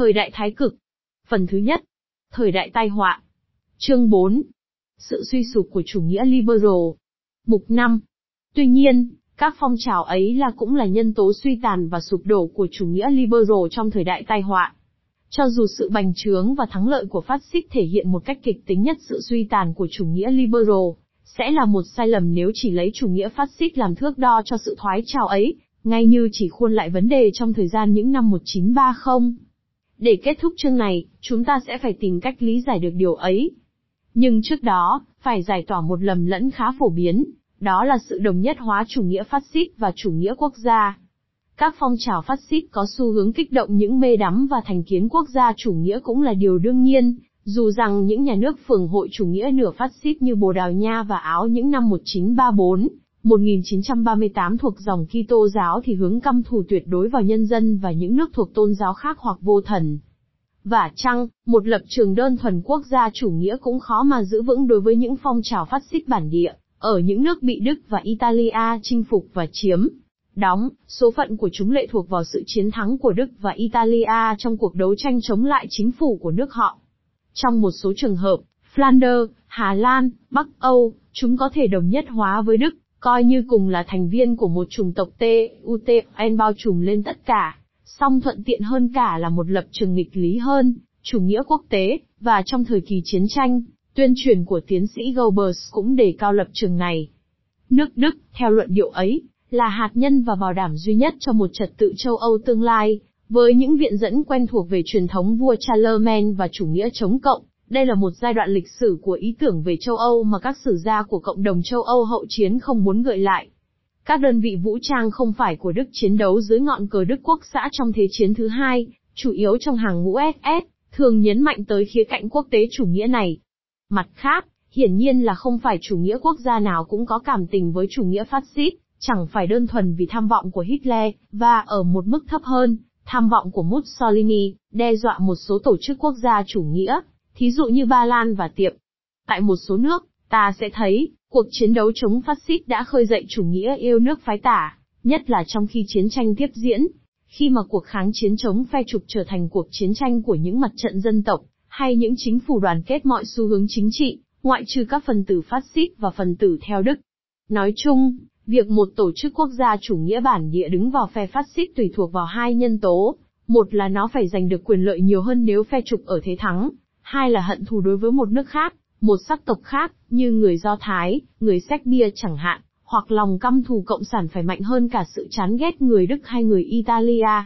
Thời đại thái cực. Phần thứ nhất. Thời đại tai họa. Chương 4. Sự suy sụp của chủ nghĩa liberal. Mục 5. Tuy nhiên, các phong trào ấy là cũng là nhân tố suy tàn và sụp đổ của chủ nghĩa liberal trong thời đại tai họa. Cho dù sự bành trướng và thắng lợi của phát xít thể hiện một cách kịch tính nhất sự suy tàn của chủ nghĩa liberal, sẽ là một sai lầm nếu chỉ lấy chủ nghĩa phát xít làm thước đo cho sự thoái trào ấy, ngay như chỉ khuôn lại vấn đề trong thời gian những năm 1930. Để kết thúc chương này, chúng ta sẽ phải tìm cách lý giải được điều ấy. Nhưng trước đó, phải giải tỏa một lầm lẫn khá phổ biến, đó là sự đồng nhất hóa chủ nghĩa phát xít và chủ nghĩa quốc gia. Các phong trào phát xít có xu hướng kích động những mê đắm và thành kiến quốc gia chủ nghĩa cũng là điều đương nhiên, dù rằng những nhà nước phường hội chủ nghĩa nửa phát xít như Bồ Đào Nha và Áo những năm 1934, 1938 thuộc dòng Kitô giáo thì hướng căm thù tuyệt đối vào nhân dân và những nước thuộc tôn giáo khác hoặc vô thần. Và chăng, một lập trường đơn thuần quốc gia chủ nghĩa cũng khó mà giữ vững đối với những phong trào phát xít bản địa, ở những nước bị Đức và Italia chinh phục và chiếm. Đóng, số phận của chúng lệ thuộc vào sự chiến thắng của Đức và Italia trong cuộc đấu tranh chống lại chính phủ của nước họ. Trong một số trường hợp, Flanders, Hà Lan, Bắc Âu, chúng có thể đồng nhất hóa với Đức, coi như cùng là thành viên của một chủng tộc T, U T, N bao trùm lên tất cả. Song thuận tiện hơn cả là một lập trường nghịch lý hơn, chủ nghĩa quốc tế, và trong thời kỳ chiến tranh, tuyên truyền của tiến sĩ Goebbels cũng đề cao lập trường này. Nước Đức, theo luận điệu ấy, là hạt nhân và bảo đảm duy nhất cho một trật tự châu Âu tương lai, với những viện dẫn quen thuộc về truyền thống vua Charlemagne và chủ nghĩa chống cộng, đây là một giai đoạn lịch sử của ý tưởng về châu Âu mà các sử gia của cộng đồng châu Âu hậu chiến không muốn gợi lại. Các đơn vị vũ trang không phải của Đức chiến đấu dưới ngọn cờ Đức Quốc xã trong Thế chiến thứ hai, chủ yếu trong hàng ngũ SS, thường nhấn mạnh tới khía cạnh quốc tế chủ nghĩa này. Mặt khác, hiển nhiên là không phải chủ nghĩa quốc gia nào cũng có cảm tình với chủ nghĩa phát xít, chẳng phải đơn thuần vì tham vọng của Hitler, và ở một mức thấp hơn, tham vọng của Mussolini, đe dọa một số tổ chức quốc gia chủ nghĩa, thí dụ như Ba Lan và Tiệp. Tại một số nước, ta sẽ thấy, cuộc chiến đấu chống phát xít đã khơi dậy chủ nghĩa yêu nước phái tả, nhất là trong khi chiến tranh tiếp diễn, khi mà cuộc kháng chiến chống phe trục trở thành cuộc chiến tranh của những mặt trận dân tộc, hay những chính phủ đoàn kết mọi xu hướng chính trị, ngoại trừ các phần tử phát xít và phần tử theo Đức. Nói chung, việc một tổ chức quốc gia chủ nghĩa bản địa đứng vào phe phát xít tùy thuộc vào hai nhân tố, một là nó phải giành được quyền lợi nhiều hơn nếu phe trục ở thế thắng, hai là hận thù đối với một nước khác, một sắc tộc khác, như người Do Thái, người Séc Bia chẳng hạn, hoặc lòng căm thù cộng sản phải mạnh hơn cả sự chán ghét người Đức hay người Italia.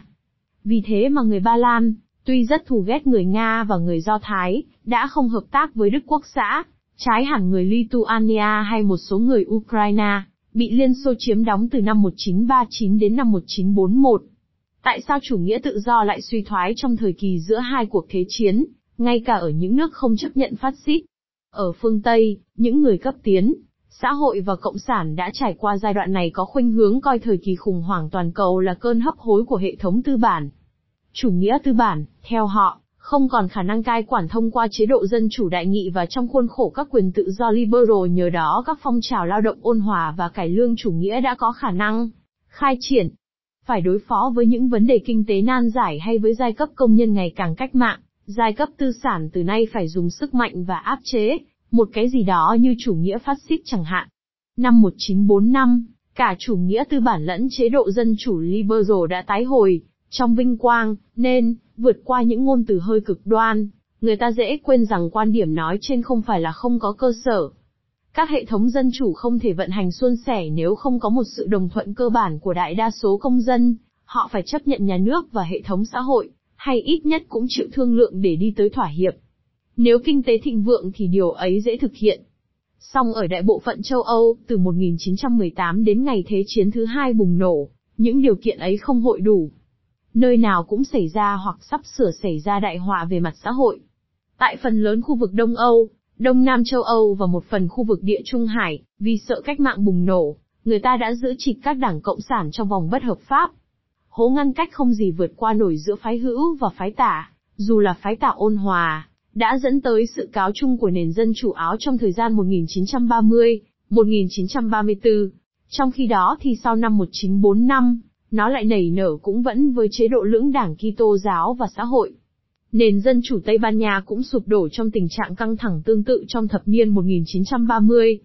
Vì thế mà người Ba Lan, tuy rất thù ghét người Nga và người Do Thái, đã không hợp tác với Đức Quốc xã, trái hẳn người Lithuania hay một số người Ukraine, bị Liên Xô chiếm đóng từ năm 1939 đến năm 1941. Tại sao chủ nghĩa tự do lại suy thoái trong thời kỳ giữa hai cuộc thế chiến, ngay cả ở những nước không chấp nhận phát xít. Ở phương Tây, những người cấp tiến, xã hội và cộng sản đã trải qua giai đoạn này có khuynh hướng coi thời kỳ khủng hoảng toàn cầu là cơn hấp hối của hệ thống tư bản. Chủ nghĩa tư bản, theo họ, không còn khả năng cai quản thông qua chế độ dân chủ đại nghị và trong khuôn khổ các quyền tự do liberal nhờ đó các phong trào lao động ôn hòa và cải lương chủ nghĩa đã có khả năng khai triển. Phải đối phó với những vấn đề kinh tế nan giải hay với giai cấp công nhân ngày càng cách mạng, Giai cấp tư sản từ nay phải dùng sức mạnh và áp chế, một cái gì đó như chủ nghĩa phát xít chẳng hạn. Năm 1945, cả chủ nghĩa tư bản lẫn chế độ dân chủ liberal đã tái hồi, trong vinh quang, nên, vượt qua những ngôn từ hơi cực đoan, người ta dễ quên rằng quan điểm nói trên không phải là không có cơ sở. Các hệ thống dân chủ không thể vận hành suôn sẻ nếu không có một sự đồng thuận cơ bản của đại đa số công dân, họ phải chấp nhận nhà nước và hệ thống xã hội, hay ít nhất cũng chịu thương lượng để đi tới thỏa hiệp. Nếu kinh tế thịnh vượng thì điều ấy dễ thực hiện. Song ở đại bộ phận châu Âu, từ 1918 đến ngày Thế chiến thứ hai bùng nổ, những điều kiện ấy không hội đủ. Nơi nào cũng xảy ra hoặc sắp sửa xảy ra đại họa về mặt xã hội. Tại phần lớn khu vực Đông Âu, Đông Nam châu Âu và một phần khu vực địa Trung Hải, vì sợ cách mạng bùng nổ, người ta đã giữ trịch các đảng Cộng sản trong vòng bất hợp pháp, hố ngăn cách không gì vượt qua nổi giữa phái hữu và phái tả, dù là phái tả ôn hòa, đã dẫn tới sự cáo chung của nền dân chủ Áo trong thời gian 1930, 1934. Trong khi đó thì sau năm 1945, nó lại nảy nở cũng vẫn với chế độ lưỡng đảng Kitô giáo và xã hội. Nền dân chủ Tây Ban Nha cũng sụp đổ trong tình trạng căng thẳng tương tự trong thập niên 1930.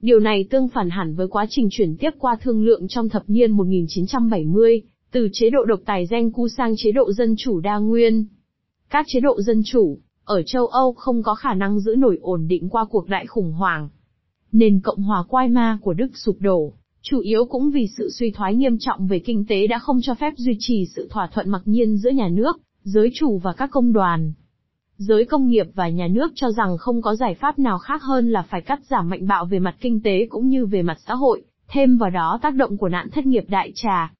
Điều này tương phản hẳn với quá trình chuyển tiếp qua thương lượng trong thập niên 1970, từ chế độ độc tài gen cu sang chế độ dân chủ đa nguyên. Các chế độ dân chủ, ở châu Âu không có khả năng giữ nổi ổn định qua cuộc đại khủng hoảng. Nền Cộng hòa Quai Ma của Đức sụp đổ, chủ yếu cũng vì sự suy thoái nghiêm trọng về kinh tế đã không cho phép duy trì sự thỏa thuận mặc nhiên giữa nhà nước, giới chủ và các công đoàn. Giới công nghiệp và nhà nước cho rằng không có giải pháp nào khác hơn là phải cắt giảm mạnh bạo về mặt kinh tế cũng như về mặt xã hội, thêm vào đó tác động của nạn thất nghiệp đại trà.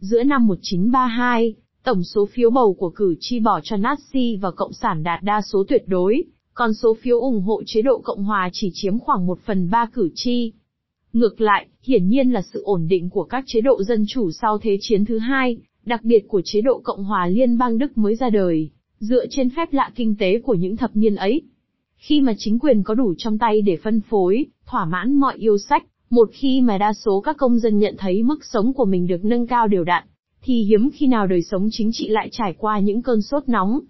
Giữa năm 1932, tổng số phiếu bầu của cử tri bỏ cho Nazi và Cộng sản đạt đa số tuyệt đối, còn số phiếu ủng hộ chế độ Cộng hòa chỉ chiếm khoảng một phần ba cử tri. Ngược lại, hiển nhiên là sự ổn định của các chế độ dân chủ sau Thế chiến thứ hai, đặc biệt của chế độ Cộng hòa Liên bang Đức mới ra đời, dựa trên phép lạ kinh tế của những thập niên ấy. Khi mà chính quyền có đủ trong tay để phân phối, thỏa mãn mọi yêu sách, một khi mà đa số các công dân nhận thấy mức sống của mình được nâng cao đều đặn, thì hiếm khi nào đời sống chính trị lại trải qua những cơn sốt nóng.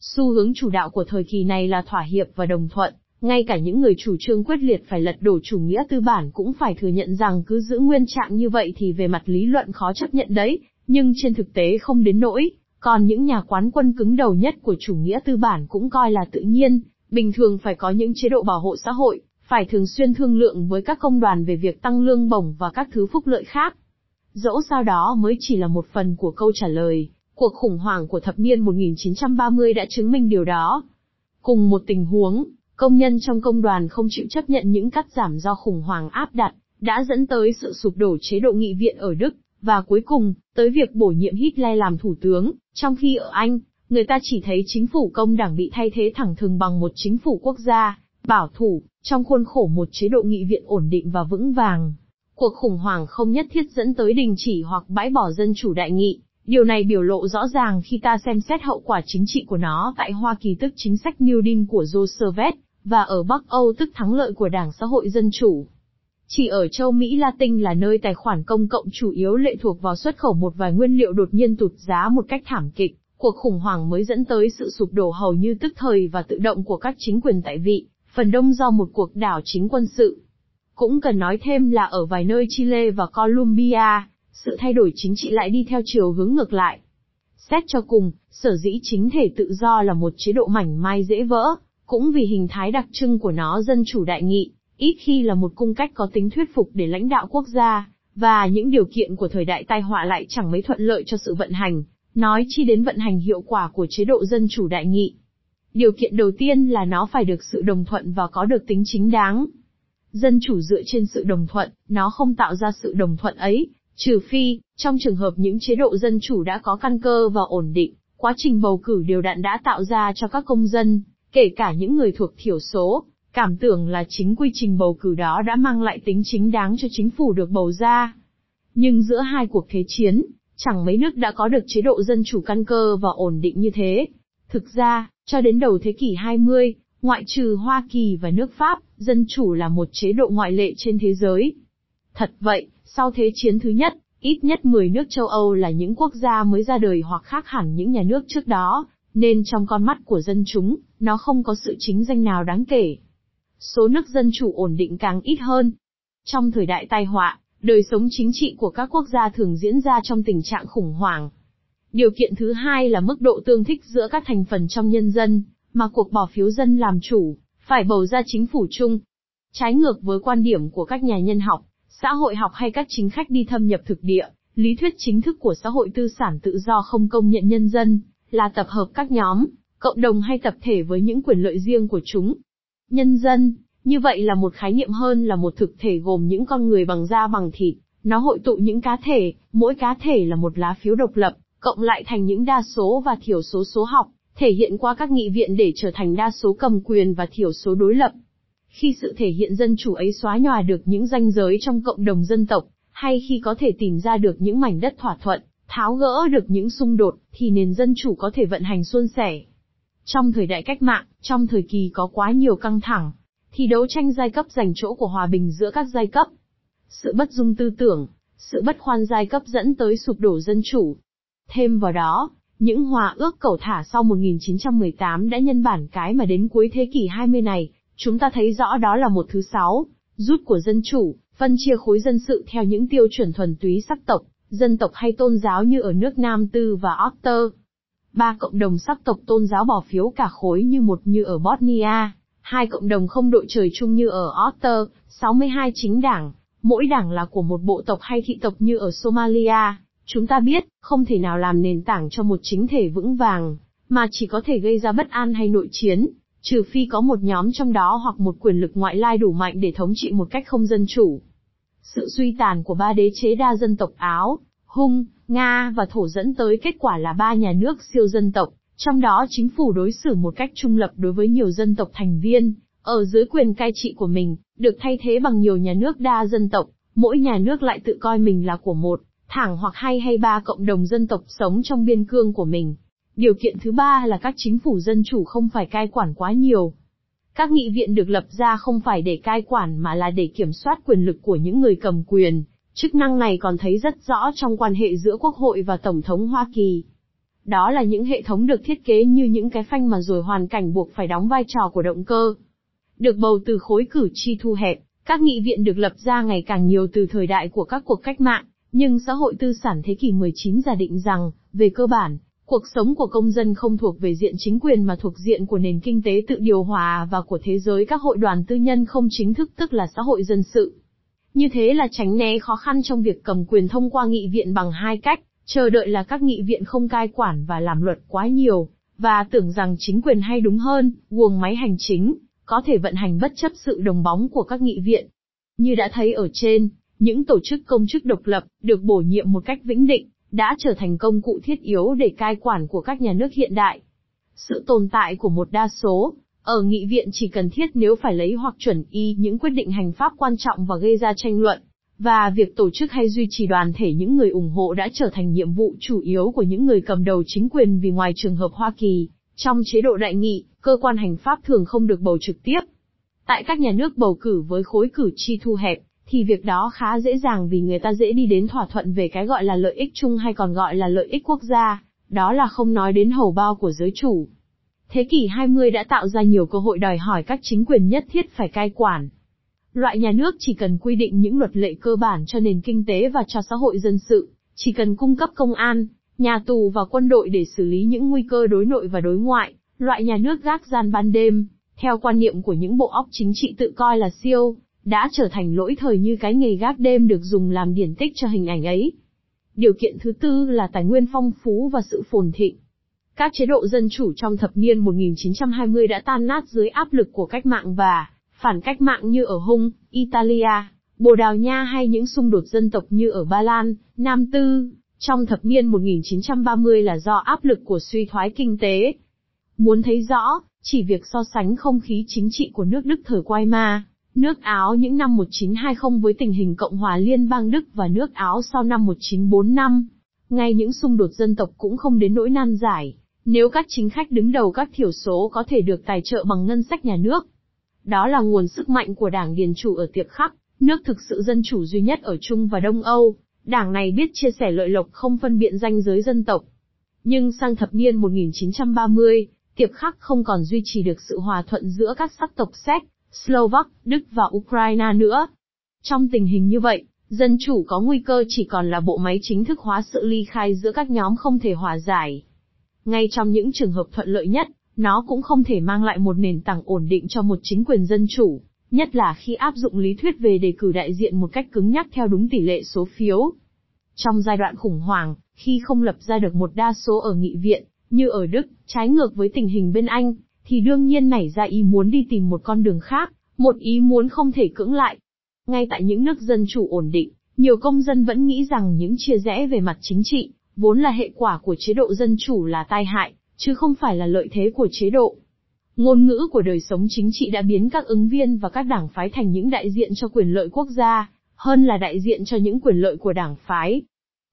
Xu hướng chủ đạo của thời kỳ này là thỏa hiệp và đồng thuận, ngay cả những người chủ trương quyết liệt phải lật đổ chủ nghĩa tư bản cũng phải thừa nhận rằng cứ giữ nguyên trạng như vậy thì về mặt lý luận khó chấp nhận đấy, nhưng trên thực tế không đến nỗi, còn những nhà quán quân cứng đầu nhất của chủ nghĩa tư bản cũng coi là tự nhiên, bình thường phải có những chế độ bảo hộ xã hội, phải thường xuyên thương lượng với các công đoàn về việc tăng lương bổng và các thứ phúc lợi khác. Dẫu sao đó mới chỉ là một phần của câu trả lời, cuộc khủng hoảng của thập niên 1930 đã chứng minh điều đó. Cùng một tình huống, công nhân trong công đoàn không chịu chấp nhận những cắt giảm do khủng hoảng áp đặt, đã dẫn tới sự sụp đổ chế độ nghị viện ở Đức, và cuối cùng, tới việc bổ nhiệm Hitler làm thủ tướng, trong khi ở Anh, người ta chỉ thấy chính phủ công đảng bị thay thế thẳng thừng bằng một chính phủ quốc gia, bảo thủ, trong khuôn khổ một chế độ nghị viện ổn định và vững vàng. Cuộc khủng hoảng không nhất thiết dẫn tới đình chỉ hoặc bãi bỏ dân chủ đại nghị, điều này biểu lộ rõ ràng khi ta xem xét hậu quả chính trị của nó tại Hoa Kỳ tức chính sách New Deal của Roosevelt, và ở Bắc Âu tức thắng lợi của Đảng Xã hội Dân Chủ. Chỉ ở châu Mỹ Latin là nơi tài khoản công cộng chủ yếu lệ thuộc vào xuất khẩu một vài nguyên liệu đột nhiên tụt giá một cách thảm kịch, cuộc khủng hoảng mới dẫn tới sự sụp đổ hầu như tức thời và tự động của các chính quyền tại vị, phần đông do một cuộc đảo chính quân sự. Cũng cần nói thêm là ở vài nơi Chile và Colombia, sự thay đổi chính trị lại đi theo chiều hướng ngược lại. Xét cho cùng, sở dĩ chính thể tự do là một chế độ mảnh mai dễ vỡ, cũng vì hình thái đặc trưng của nó dân chủ đại nghị, ít khi là một cung cách có tính thuyết phục để lãnh đạo quốc gia, và những điều kiện của thời đại tai họa lại chẳng mấy thuận lợi cho sự vận hành, nói chi đến vận hành hiệu quả của chế độ dân chủ đại nghị. Điều kiện đầu tiên là nó phải được sự đồng thuận và có được tính chính đáng. Dân chủ dựa trên sự đồng thuận, nó không tạo ra sự đồng thuận ấy, trừ phi, trong trường hợp những chế độ dân chủ đã có căn cơ và ổn định, quá trình bầu cử đều đặn đã tạo ra cho các công dân, kể cả những người thuộc thiểu số, cảm tưởng là chính quy trình bầu cử đó đã mang lại tính chính đáng cho chính phủ được bầu ra. Nhưng giữa hai cuộc thế chiến, chẳng mấy nước đã có được chế độ dân chủ căn cơ và ổn định như thế. Thực ra, cho đến đầu thế kỷ 20, ngoại trừ Hoa Kỳ và nước Pháp, dân chủ là một chế độ ngoại lệ trên thế giới. Thật vậy, sau thế chiến thứ nhất, ít nhất 10 nước châu Âu là những quốc gia mới ra đời hoặc khác hẳn những nhà nước trước đó, nên trong con mắt của dân chúng, nó không có sự chính danh nào đáng kể. Số nước dân chủ ổn định càng ít hơn. Trong thời đại tai họa, đời sống chính trị của các quốc gia thường diễn ra trong tình trạng khủng hoảng. Điều kiện thứ hai là mức độ tương thích giữa các thành phần trong nhân dân, mà cuộc bỏ phiếu dân làm chủ, phải bầu ra chính phủ chung. Trái ngược với quan điểm của các nhà nhân học, xã hội học hay các chính khách đi thâm nhập thực địa, lý thuyết chính thức của xã hội tư sản tự do không công nhận nhân dân, là tập hợp các nhóm, cộng đồng hay tập thể với những quyền lợi riêng của chúng. Nhân dân, như vậy là một khái niệm hơn là một thực thể gồm những con người bằng da bằng thịt, nó hội tụ những cá thể, mỗi cá thể là một lá phiếu độc lập, cộng lại thành những đa số và thiểu số số học, thể hiện qua các nghị viện để trở thành đa số cầm quyền và thiểu số đối lập. Khi sự thể hiện dân chủ ấy xóa nhòa được những ranh giới trong cộng đồng dân tộc, hay khi có thể tìm ra được những mảnh đất thỏa thuận, tháo gỡ được những xung đột, thì nền dân chủ có thể vận hành suôn sẻ. Trong thời đại cách mạng, trong thời kỳ có quá nhiều căng thẳng, thì đấu tranh giai cấp giành chỗ của hòa bình giữa các giai cấp. Sự bất dung tư tưởng, sự bất khoan giai cấp dẫn tới sụp đổ dân chủ. Thêm vào đó, những hòa ước cầu thả sau 1918 đã nhân bản cái mà đến cuối thế kỷ 20 này, chúng ta thấy rõ đó là một thứ sáu, rút của dân chủ, phân chia khối dân sự theo những tiêu chuẩn thuần túy sắc tộc, dân tộc hay tôn giáo như ở nước Nam Tư và Otter. Ba cộng đồng sắc tộc tôn giáo bỏ phiếu cả khối như một như ở Bosnia, hai cộng đồng không đội trời chung như ở Otter, 62 chính đảng, mỗi đảng là của một bộ tộc hay thị tộc như ở Somalia. Chúng ta biết, không thể nào làm nền tảng cho một chính thể vững vàng, mà chỉ có thể gây ra bất an hay nội chiến, trừ phi có một nhóm trong đó hoặc một quyền lực ngoại lai đủ mạnh để thống trị một cách không dân chủ. Sự suy tàn của ba đế chế đa dân tộc Áo, Hung, Nga và Thổ dẫn tới kết quả là ba nhà nước siêu dân tộc, trong đó chính phủ đối xử một cách trung lập đối với nhiều dân tộc thành viên, ở dưới quyền cai trị của mình, được thay thế bằng nhiều nhà nước đa dân tộc, mỗi nhà nước lại tự coi mình là của một, thẳng hoặc hai hay ba cộng đồng dân tộc sống trong biên cương của mình. Điều kiện thứ ba là các chính phủ dân chủ không phải cai quản quá nhiều. Các nghị viện được lập ra không phải để cai quản mà là để kiểm soát quyền lực của những người cầm quyền. Chức năng này còn thấy rất rõ trong quan hệ giữa Quốc hội và Tổng thống Hoa Kỳ. Đó là những hệ thống được thiết kế như những cái phanh mà rồi hoàn cảnh buộc phải đóng vai trò của động cơ. Được bầu từ khối cử tri thu hẹp, các nghị viện được lập ra ngày càng nhiều từ thời đại của các cuộc cách mạng, nhưng xã hội tư sản thế kỷ 19 giả định rằng, về cơ bản, cuộc sống của công dân không thuộc về diện chính quyền mà thuộc diện của nền kinh tế tự điều hòa và của thế giới các hội đoàn tư nhân không chính thức tức là xã hội dân sự. Như thế là tránh né khó khăn trong việc cầm quyền thông qua nghị viện bằng hai cách, chờ đợi là các nghị viện không cai quản và làm luật quá nhiều, và tưởng rằng chính quyền hay đúng hơn, guồng máy hành chính, có thể vận hành bất chấp sự đồng bóng của các nghị viện. Như đã thấy ở trên, những tổ chức công chức độc lập, được bổ nhiệm một cách vĩnh định, đã trở thành công cụ thiết yếu để cai quản của các nhà nước hiện đại. Sự tồn tại của một đa số, ở nghị viện chỉ cần thiết nếu phải lấy hoặc chuẩn y những quyết định hành pháp quan trọng và gây ra tranh luận, và việc tổ chức hay duy trì đoàn thể những người ủng hộ đã trở thành nhiệm vụ chủ yếu của những người cầm đầu chính quyền vì ngoài trường hợp Hoa Kỳ, trong chế độ đại nghị, cơ quan hành pháp thường không được bầu trực tiếp. Tại các nhà nước bầu cử với khối cử tri thu hẹp, thì việc đó khá dễ dàng vì người ta dễ đi đến thỏa thuận về cái gọi là lợi ích chung hay còn gọi là lợi ích quốc gia, đó là không nói đến hầu bao của giới chủ. Thế kỷ 20 đã tạo ra nhiều cơ hội đòi hỏi các chính quyền nhất thiết phải cai quản. Loại nhà nước chỉ cần quy định những luật lệ cơ bản cho nền kinh tế và cho xã hội dân sự, chỉ cần cung cấp công an, nhà tù và quân đội để xử lý những nguy cơ đối nội và đối ngoại, loại nhà nước gác gian ban đêm, theo quan niệm của những bộ óc chính trị tự coi là siêu, đã trở thành lỗi thời như cái nghề gác đêm được dùng làm điển tích cho hình ảnh ấy. Điều kiện thứ tư là tài nguyên phong phú và sự phồn thịnh. Các chế độ dân chủ trong thập niên 1920 đã tan nát dưới áp lực của cách mạng và phản cách mạng như ở Hung, Italia, Bồ Đào Nha hay những xung đột dân tộc như ở Ba Lan, Nam Tư, trong thập niên 1930 là do áp lực của suy thoái kinh tế. Muốn thấy rõ, chỉ việc so sánh không khí chính trị của nước Đức thời Weimar, nước Áo những năm 1920 với tình hình Cộng hòa Liên bang Đức và nước Áo sau năm 1945. Ngay những xung đột dân tộc cũng không đến nỗi nan giải, nếu các chính khách đứng đầu các thiểu số có thể được tài trợ bằng ngân sách nhà nước. Đó là nguồn sức mạnh của đảng Điền Chủ ở Tiệp Khắc, nước thực sự dân chủ duy nhất ở Trung và Đông Âu. Đảng này biết chia sẻ lợi lộc không phân biện danh giới dân tộc. Nhưng sang thập niên 1930, Tiệp Khắc không còn duy trì được sự hòa thuận giữa các sắc tộc Séc, Slovak, Đức và Ukraine nữa. Trong tình hình như vậy, dân chủ có nguy cơ chỉ còn là bộ máy chính thức hóa sự ly khai giữa các nhóm không thể hòa giải. Ngay trong những trường hợp thuận lợi nhất, nó cũng không thể mang lại một nền tảng ổn định cho một chính quyền dân chủ, nhất là khi áp dụng lý thuyết về đề cử đại diện một cách cứng nhắc theo đúng tỷ lệ số phiếu. Trong giai đoạn khủng hoảng, khi không lập ra được một đa số ở nghị viện, như ở Đức, trái ngược với tình hình bên Anh, thì đương nhiên nảy ra ý muốn đi tìm một con đường khác, một ý muốn không thể cưỡng lại. Ngay tại những nước dân chủ ổn định, nhiều công dân vẫn nghĩ rằng những chia rẽ về mặt chính trị, vốn là hệ quả của chế độ dân chủ là tai hại, chứ không phải là lợi thế của chế độ. Ngôn ngữ của đời sống chính trị đã biến các ứng viên và các đảng phái thành những đại diện cho quyền lợi quốc gia, hơn là đại diện cho những quyền lợi của đảng phái.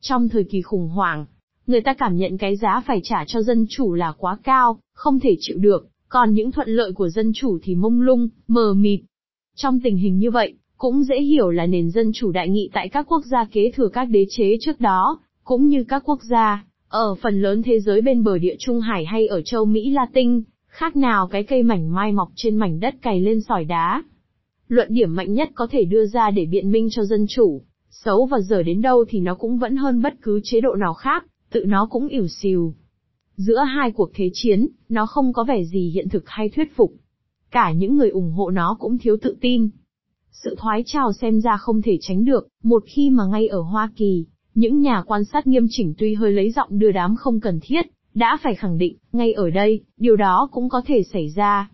Trong thời kỳ khủng hoảng, người ta cảm nhận cái giá phải trả cho dân chủ là quá cao, không thể chịu được, còn những thuận lợi của dân chủ thì mông lung, mờ mịt. Trong tình hình như vậy, cũng dễ hiểu là nền dân chủ đại nghị tại các quốc gia kế thừa các đế chế trước đó, cũng như các quốc gia, Ở phần lớn thế giới bên bờ địa Trung Hải hay ở châu Mỹ Latin, khác nào cái cây mảnh mai mọc trên mảnh đất cày lên sỏi đá. Luận điểm mạnh nhất có thể đưa ra để biện minh cho dân chủ, xấu và dở đến đâu thì nó cũng vẫn hơn bất cứ chế độ nào khác, tự nó cũng ỉu xìu. Giữa hai cuộc thế chiến, nó không có vẻ gì hiện thực hay thuyết phục. Cả những người ủng hộ nó cũng thiếu tự tin. Sự thoái trào xem ra không thể tránh được, một khi mà ngay ở Hoa Kỳ, những nhà quan sát nghiêm chỉnh tuy hơi lấy giọng đưa đám không cần thiết, đã phải khẳng định, ngay ở đây, điều đó cũng có thể xảy ra.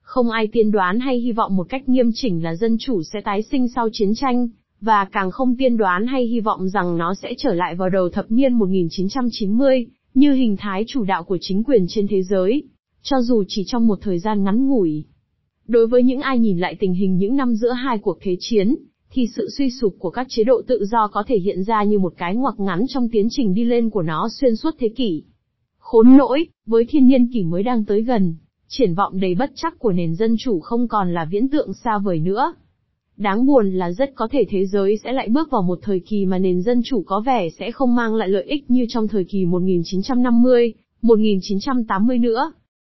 Không ai tiên đoán hay hy vọng một cách nghiêm chỉnh là dân chủ sẽ tái sinh sau chiến tranh, và càng không tiên đoán hay hy vọng rằng nó sẽ trở lại vào đầu thập niên 1990, như hình thái chủ đạo của chính quyền trên thế giới, cho dù chỉ trong một thời gian ngắn ngủi. Đối với những ai nhìn lại tình hình những năm giữa hai cuộc thế chiến, thì sự suy sụp của các chế độ tự do có thể hiện ra như một cái ngoặc ngắn trong tiến trình đi lên của nó xuyên suốt thế kỷ. Khốn nỗi, với thiên niên kỷ mới đang tới gần, triển vọng đầy bất chắc của nền dân chủ không còn là viễn tượng xa vời nữa. Đáng buồn là rất có thể thế giới sẽ lại bước vào một thời kỳ mà nền dân chủ có vẻ sẽ không mang lại lợi ích như trong thời kỳ 1950, 1980 nữa,